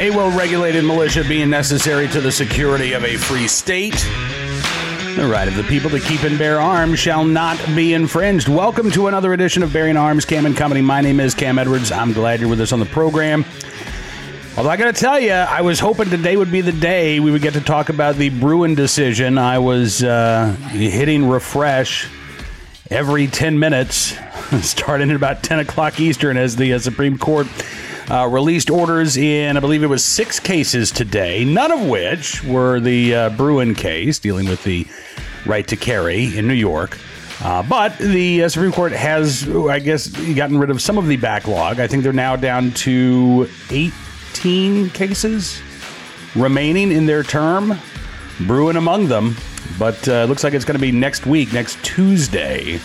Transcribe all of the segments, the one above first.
A well regulated militia being necessary to the security of a free state. The right of the people to keep and bear arms shall not be infringed. Welcome to another edition of Bearing Arms Cam and Company. My name is Cam Edwards. I'm glad you're with us on the program. Although I got to tell you, I was hoping today would be the day we would get to talk about the Bruen decision. I was uh, hitting refresh every 10 minutes, starting at about 10 o'clock Eastern, as the uh, Supreme Court uh, released orders in, I believe it was six cases today, none of which were the uh, Bruen case dealing with the right to carry in New York. Uh, but the uh, Supreme Court has, I guess, gotten rid of some of the backlog. I think they're now down to 18 cases remaining in their term, Bruen among them. But uh, looks like it's going to be next week, next Tuesday,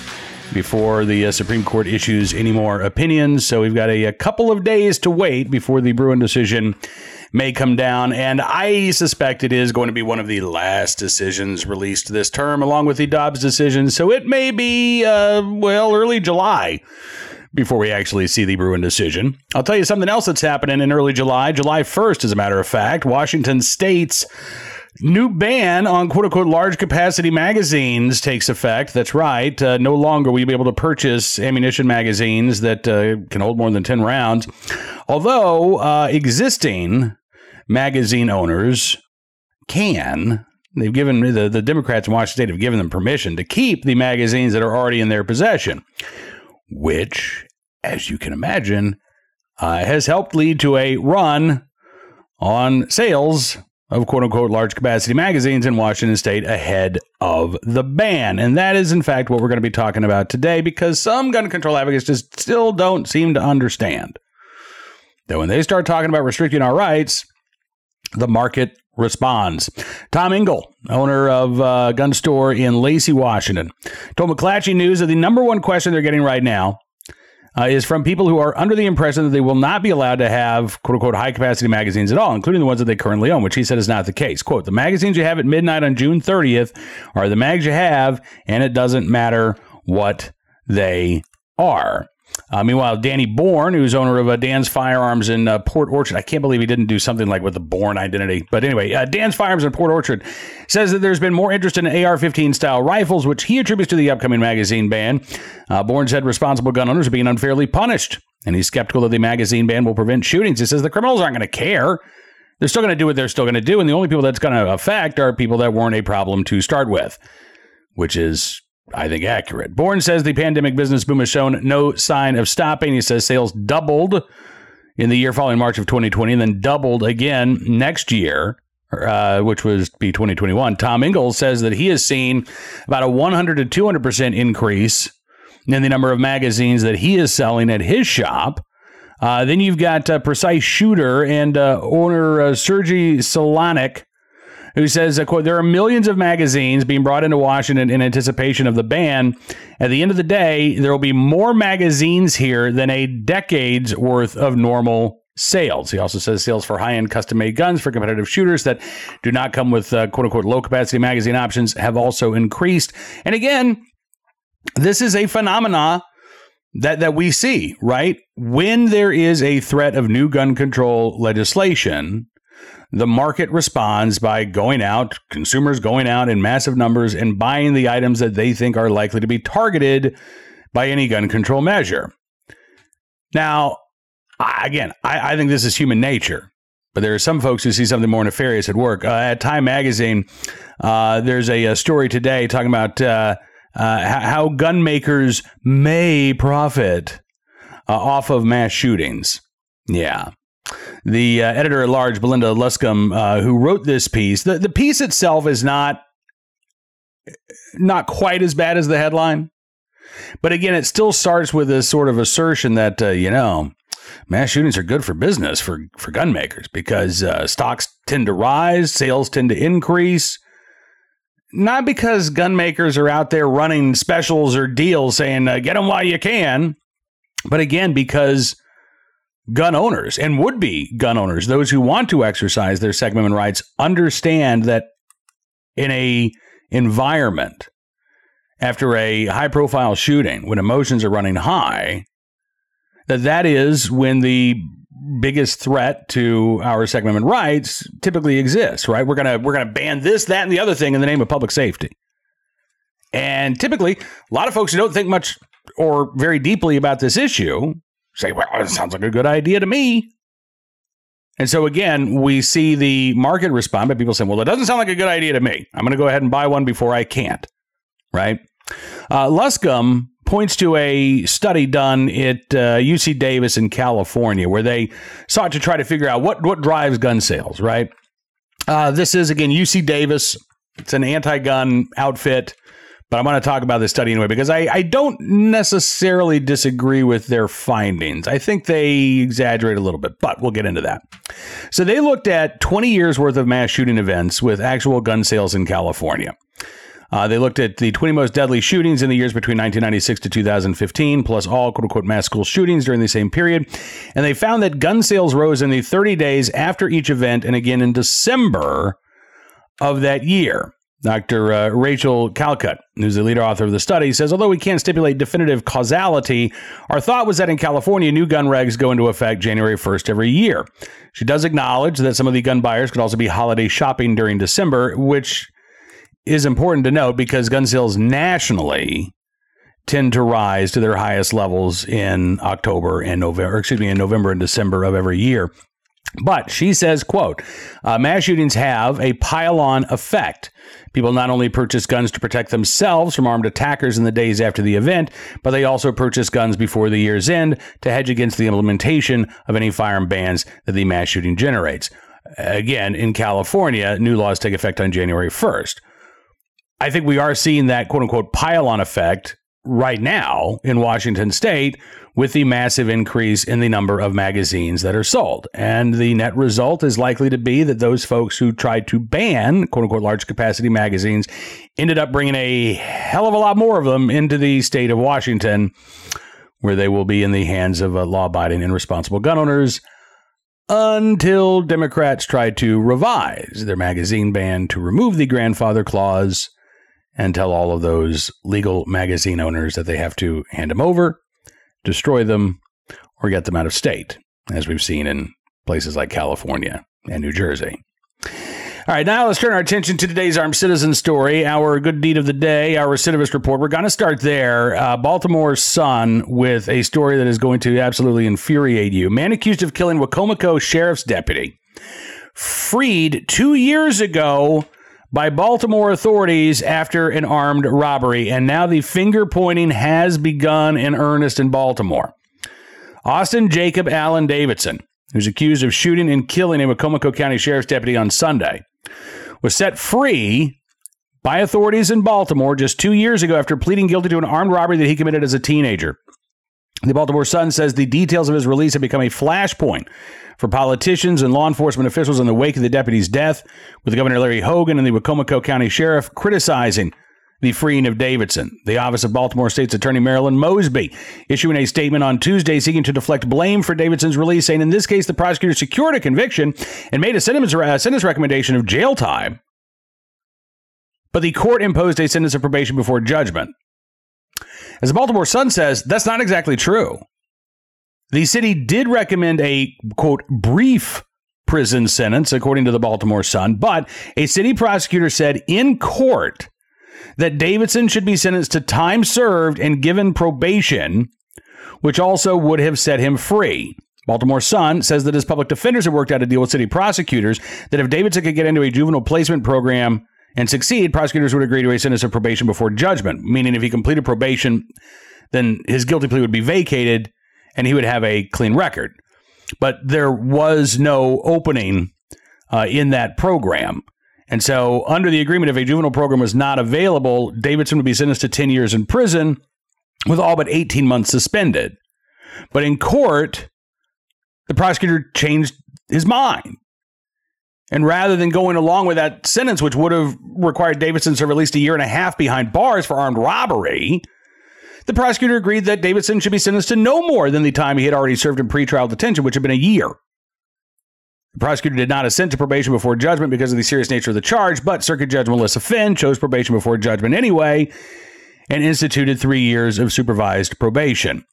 before the uh, Supreme Court issues any more opinions. So we've got a, a, couple of days to wait before the Bruen decision may come down. And I suspect it is going to be one of the last decisions released this term, along with the Dobbs decision. So it may be, uh, well, early July before we actually see the Bruen decision. I'll tell you something else that's happening in early July, July 1st, as a matter of fact. Washington State's New ban on quote unquote large capacity magazines takes effect. That's right. Uh, no longer will you be able to purchase ammunition magazines that uh, can hold more than 10 rounds. Although uh, existing magazine owners can, they've given the, the Democrats in Washington State have given them permission to keep the magazines that are already in their possession, which, as you can imagine, uh, has helped lead to a run on sales of quote unquote large capacity magazines in Washington state ahead of the ban. And that is, in fact, what we're going to be talking about today because some gun control advocates just still don't seem to understand that when they start talking about restricting our rights, the market responds. Tom Engel, owner of a gun store in Lacey, Washington, told McClatchy News that the number one question they're getting right now uh, is from people who are under the impression that they will not be allowed to have quote unquote high capacity magazines at all, including the ones that they currently own, which he said is not the case. Quote, the magazines you have at midnight on June 30th are the mags you have, and it doesn't matter what they are. Uh, meanwhile, Danny Bourne, who's owner of uh, Dan's Firearms in uh, Port Orchard, I can't believe he didn't do something like with the Bourne identity. But anyway, uh, Dan's Firearms in Port Orchard says that there's been more interest in AR 15 style rifles, which he attributes to the upcoming magazine ban. Uh, Bourne said responsible gun owners are being unfairly punished, and he's skeptical that the magazine ban will prevent shootings. He says the criminals aren't going to care. They're still going to do what they're still going to do, and the only people that's going to affect are people that weren't a problem to start with, which is I think, accurate. Bourne says the pandemic business boom has shown no sign of stopping. He says sales doubled in the year following March of 2020 and then doubled again next year, uh, which was be 2021. Tom Ingalls says that he has seen about a 100 to 200% increase in the number of magazines that he is selling at his shop. Uh, then you've got uh, Precise Shooter and uh, owner uh, Sergey Solyanik who says, quote, there are millions of magazines being brought into Washington in anticipation of the ban. At the end of the day, there will be more magazines here than a decade's worth of normal sales. He also says sales for high end custom made guns for competitive shooters that do not come with uh, quote unquote low capacity magazine options have also increased. And again, this is a phenomena that, that we see, right? When there is a threat of new gun control legislation, the market responds by going out, consumers going out in massive numbers and buying the items that they think are likely to be targeted by any gun control measure. Now, again, I, I think this is human nature, but there are some folks who see something more nefarious at work. Uh, at Time Magazine, uh, there's a, a, story today talking about uh, uh how gun makers may profit uh, off of mass shootings. Yeah. The uh, editor at large, Belinda Luscombe, uh, who wrote this piece, the, the piece itself is not not quite as bad as the headline, but again, it still starts with this sort of assertion that uh, you know mass shootings are good for business for for gun makers because uh, stocks tend to rise, sales tend to increase. Not because gun makers are out there running specials or deals saying uh, get them while you can, but again because gun owners and would be gun owners, those who want to exercise their Second Amendment rights, understand that in a environment after a high profile shooting when emotions are running high that that is when the biggest threat to our Second Amendment rights typically exists, right? We're gonna we're gonna ban this, that, and the other thing in the name of public safety. And typically, a lot of folks who don't think much or very deeply about this issue say, well, it sounds like a good idea to me. And so again, we see the market respond by people saying, well, it doesn't sound like a good idea to me. I'm going to go ahead and buy one before I can't. Right? Uh, Luscombe points to a study done at uh, UC Davis in California where they sought to try to figure out what, what drives gun sales, right? Uh, this is, again, UC Davis. It's an anti gun outfit. But I'm going to talk about this study anyway because I, I don't necessarily disagree with their findings. I think they exaggerate a little bit, but we'll get into that. So they looked at 20 years worth of mass shooting events with actual gun sales in California. Uh, they looked at the 20 most deadly shootings in the years between 1996 to 2015, plus all quote unquote mass school shootings during the same period. And they found that gun sales rose in the 30 days after each event and again in December of that year. Dr. Uh, Rachel Calcutt, who's the lead author of the study, says although we can't stipulate definitive causality, our thought was that in California, new gun regs go into effect January 1st every year. She does acknowledge that some of the gun buyers could also be holiday shopping during December, which is important to note because gun sales nationally tend to rise to their highest levels in October and November, excuse me, in November and December of every year. But she says, quote, uh, mass shootings have a pile-on effect. People not only purchase guns to protect themselves from armed attackers in the days after the event, but they also purchase guns before the year's end to hedge against the implementation of any firearm bans that the mass shooting generates. Again, in California, new laws take effect on January 1st. I think we are seeing that quote unquote pile-on effect right now in Washington state with the massive increase in the number of magazines that are sold. And the net result is likely to be that those folks who tried to ban quote unquote large capacity magazines ended up bringing a hell of a lot more of them into the state of Washington, where they will be in the hands of uh, law abiding and responsible gun owners until Democrats try to revise their magazine ban to remove the grandfather clause and tell all of those legal magazine owners that they have to hand them over, destroy them, or get them out of state, as we've seen in places like California and New Jersey. All right, now let's turn our attention to today's armed citizen story, our good deed of the day, our recidivist report. We're going to start there. Uh, Baltimore Sun with a story that is going to absolutely infuriate you. Man accused of killing Wicomico sheriff's deputy, freed two years ago by Baltimore authorities after an armed robbery. And now the finger pointing has begun in earnest in Baltimore. Austin Jacob Allen Davidson, who's accused of shooting and killing a Wicomico County Sheriff's deputy on Sunday, was set free by authorities in Baltimore just two years ago after pleading guilty to an armed robbery that he committed as a teenager. The Baltimore Sun says the details of his release have become a flashpoint for politicians and law enforcement officials in the wake of the deputy's death, with Governor Larry Hogan and the Wicomico County Sheriff criticizing the freeing of Davidson. The Office of Baltimore State's Attorney Marilyn Mosby issuing a statement on Tuesday seeking to deflect blame for Davidson's release, saying in this case the prosecutor secured a conviction and made a sentence, a sentence recommendation of jail time. But the court imposed a sentence of probation before judgment. As the Baltimore Sun says, that's not exactly true. The city did recommend a quote brief prison sentence, according to the Baltimore Sun, but a city prosecutor said in court that Davidson should be sentenced to time served and given probation, which also would have set him free. Baltimore Sun says that his public defenders have worked out a deal with city prosecutors that if Davidson could get into a juvenile placement program and succeed, prosecutors would agree to a sentence of probation before judgment, meaning if he completed probation, then his guilty plea would be vacated and he would have a clean record. But there was no opening uh, in that program. And so, under the agreement, if a juvenile program was not available, Davidson would be sentenced to 10 years in prison with all but 18 months suspended. But in court, the prosecutor changed his mind. And rather than going along with that sentence, which would have required Davidson to serve at least a year and a half behind bars for armed robbery, the prosecutor agreed that Davidson should be sentenced to no more than the time he had already served in pretrial detention, which had been a year. The prosecutor did not assent to probation before judgment because of the serious nature of the charge, but Circuit Judge Melissa Phinn chose probation before judgment anyway. And instituted three years of supervised probation.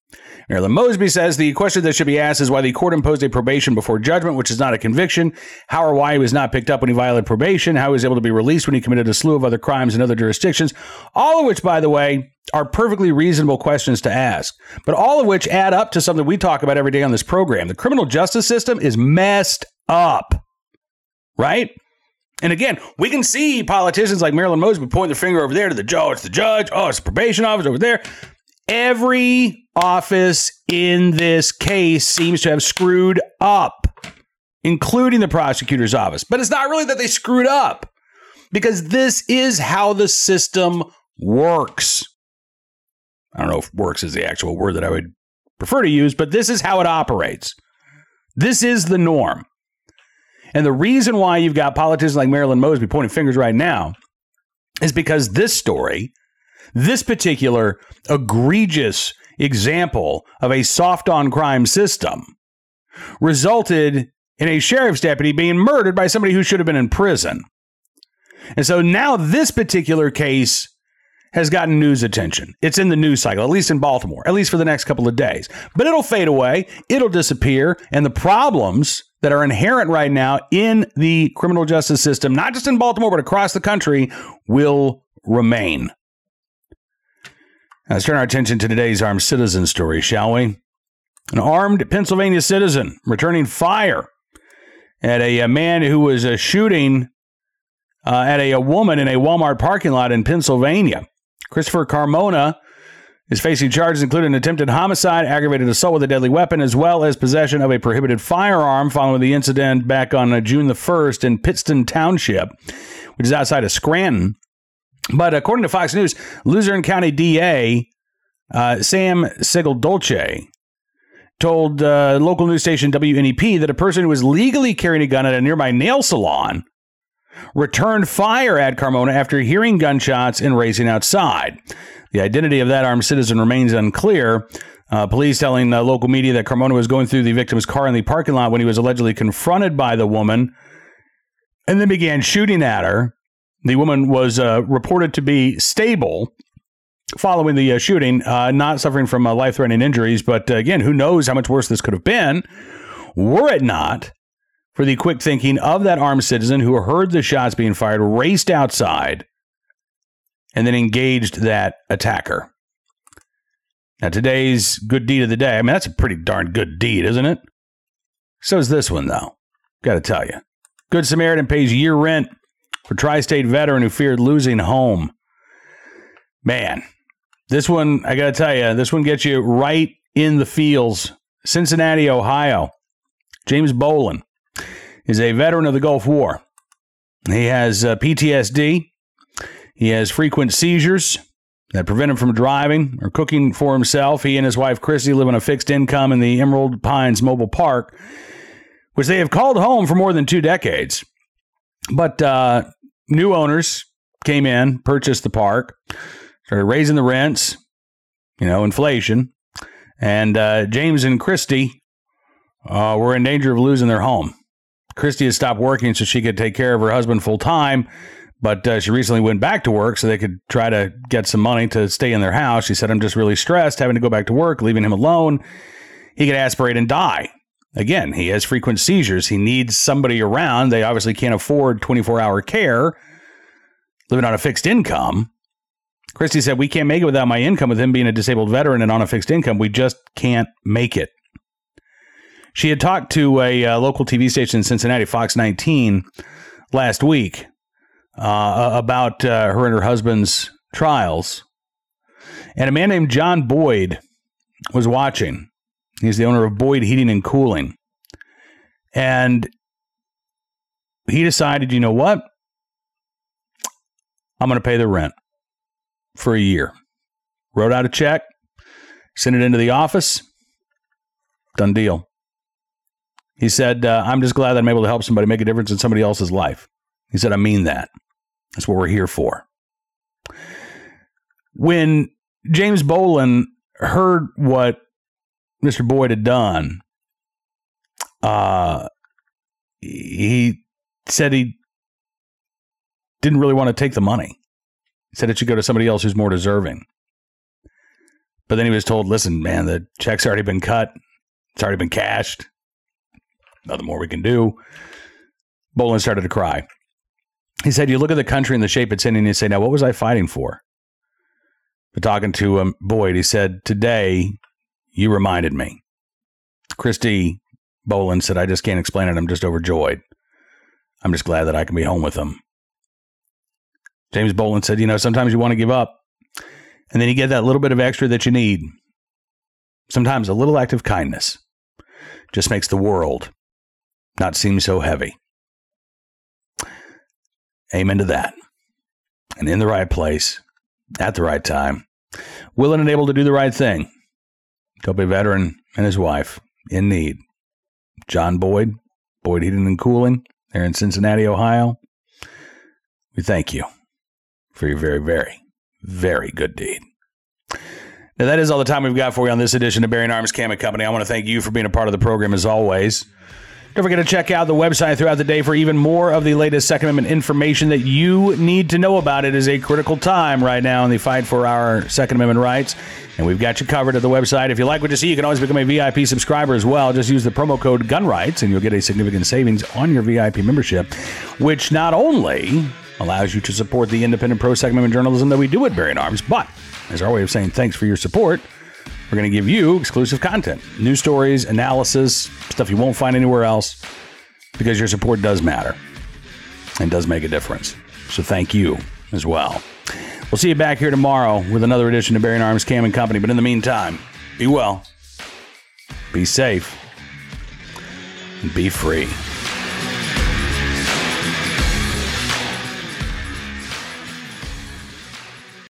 Marilyn Mosby says the question that should be asked is why the court imposed a probation before judgment, which is not a conviction, how or why he was not picked up when he violated probation, how he was able to be released when he committed a slew of other crimes in other jurisdictions, all of which, by the way, are perfectly reasonable questions to ask, but all of which add up to something we talk about every day on this program. The criminal justice system is messed up, right? And again, we can see politicians like Marilyn Mosby point their finger over there to the judge. The judge. Oh, it's the probation office over there. Every office in this case seems to have screwed up, including the prosecutor's office. But it's not really that they screwed up because this is how the system works. I don't know if works is the actual word that I would prefer to use, but this is how it operates. This is the norm. And the reason why you've got politicians like Marilyn Mosby pointing fingers right now is because this story, this particular egregious example of a soft on crime system, resulted in a sheriff's deputy being murdered by somebody who should have been in prison. And so now this particular case has gotten news attention. It's in the news cycle, at least in Baltimore, at least for the next couple of days. But it'll fade away, it'll disappear, and the problems that are inherent right now in the criminal justice system, not just in Baltimore, but across the country, will remain. Let's turn our attention to today's armed citizen story, shall we? An armed Pennsylvania citizen returning fire at a, a man who was uh, shooting uh, at a, a woman in a Walmart parking lot in Pennsylvania. Christopher Carmona is facing charges including attempted homicide, aggravated assault with a deadly weapon, as well as possession of a prohibited firearm following the incident back on uh, June the 1st in Pittston Township, which is outside of Scranton. But according to Fox News, Luzerne County DA uh, Sam Sanguedolce told uh, local news station WNEP that a person who was legally carrying a gun at a nearby nail salon returned fire at Carmona after hearing gunshots and racing outside. The identity of that armed citizen remains unclear. Uh, police telling uh, local media that Carmona was going through the victim's car in the parking lot when he was allegedly confronted by the woman and then began shooting at her. The woman was uh, reported to be stable following the uh, shooting, uh, not suffering from uh, life threatening injuries. But again, who knows how much worse this could have been were it not for the quick thinking of that armed citizen who heard the shots being fired, raced outside, and then engaged that attacker. Now, today's good deed of the day, I mean, that's a pretty darn good deed, isn't it? So is this one, though. Got to tell you. Good Samaritan pays year rent for tri state veteran who feared losing home. Man, this one, I got to tell you, this one gets you right in the feels. Cincinnati, Ohio. James Bolin is a veteran of the Gulf War. He has uh, PTSD. He has frequent seizures that prevent him from driving or cooking for himself. He and his wife Christy live on a fixed income in the Emerald Pines Mobile Park, which they have called home for more than two decades. But uh, new owners came in, purchased the park, started raising the rents, you know, inflation. And uh, James and Christy uh, were in danger of losing their home. Christy had stopped working so she could take care of her husband full time, but uh, she recently went back to work so they could try to get some money to stay in their house. She said, I'm just really stressed having to go back to work, leaving him alone. He could aspirate and die. Again, he has frequent seizures. He needs somebody around. They obviously can't afford 24 hour care, living on a fixed income. Christy said, We can't make it without my income, with him being a disabled veteran and on a fixed income. We just can't make it. She had talked to a uh, local TV station in Cincinnati, Fox 19, last week uh, about uh, her and her husband's trials. And a man named John Boyd was watching. He's the owner of Boyd Heating and Cooling. And he decided, you know what? I'm going to pay the rent for a year. Wrote out a check, sent it into the office. Done deal. He said, uh, I'm just glad that I'm able to help somebody make a difference in somebody else's life. He said, I mean that. That's what we're here for. When James Bolin heard what Mr. Boyd had done, uh, he said he didn't really want to take the money. He said it should go to somebody else who's more deserving. But then he was told, listen, man, the check's already been cut. It's already been cashed. Nothing more we can do. Bolin started to cry. He said, You look at the country and the shape it's in, and you say, Now, what was I fighting for? But talking to um, Boyd, he said, Today, you reminded me. Christy Bolin said, I just can't explain it. I'm just overjoyed. I'm just glad that I can be home with them. James Bolin said, You know, sometimes you want to give up, and then you get that little bit of extra that you need. Sometimes a little act of kindness just makes the world not seem so heavy. Amen to that. And in the right place, at the right time, willing and able to do the right thing. Kobe veteran and his wife in need. John Boyd, Boyd Heating and Cooling, there in Cincinnati, Ohio. We thank you for your very, very, very good deed. Now, that is all the time we've got for you on this edition of Bearing Arms Cam and Company. I want to thank you for being a part of the program as always. Don't forget to check out the website throughout the day for even more of the latest Second Amendment information that you need to know about. It is a critical time right now in the fight for our Second Amendment rights, and we've got you covered at the website. If you like what you see, you can always become a VIP subscriber as well. Just use the promo code GUNRIGHTS, and you'll get a significant savings on your VIP membership, which not only allows you to support the independent pro Second Amendment journalism that we do at Bearing Arms, but as our way of saying thanks for your support, we're going to give you exclusive content, news stories, analysis, stuff you won't find anywhere else, because your support does matter and does make a difference. So thank you as well. We'll see you back here tomorrow with another edition of Bearing Arms Cam and Company. But in the meantime, be well, be safe, and be free.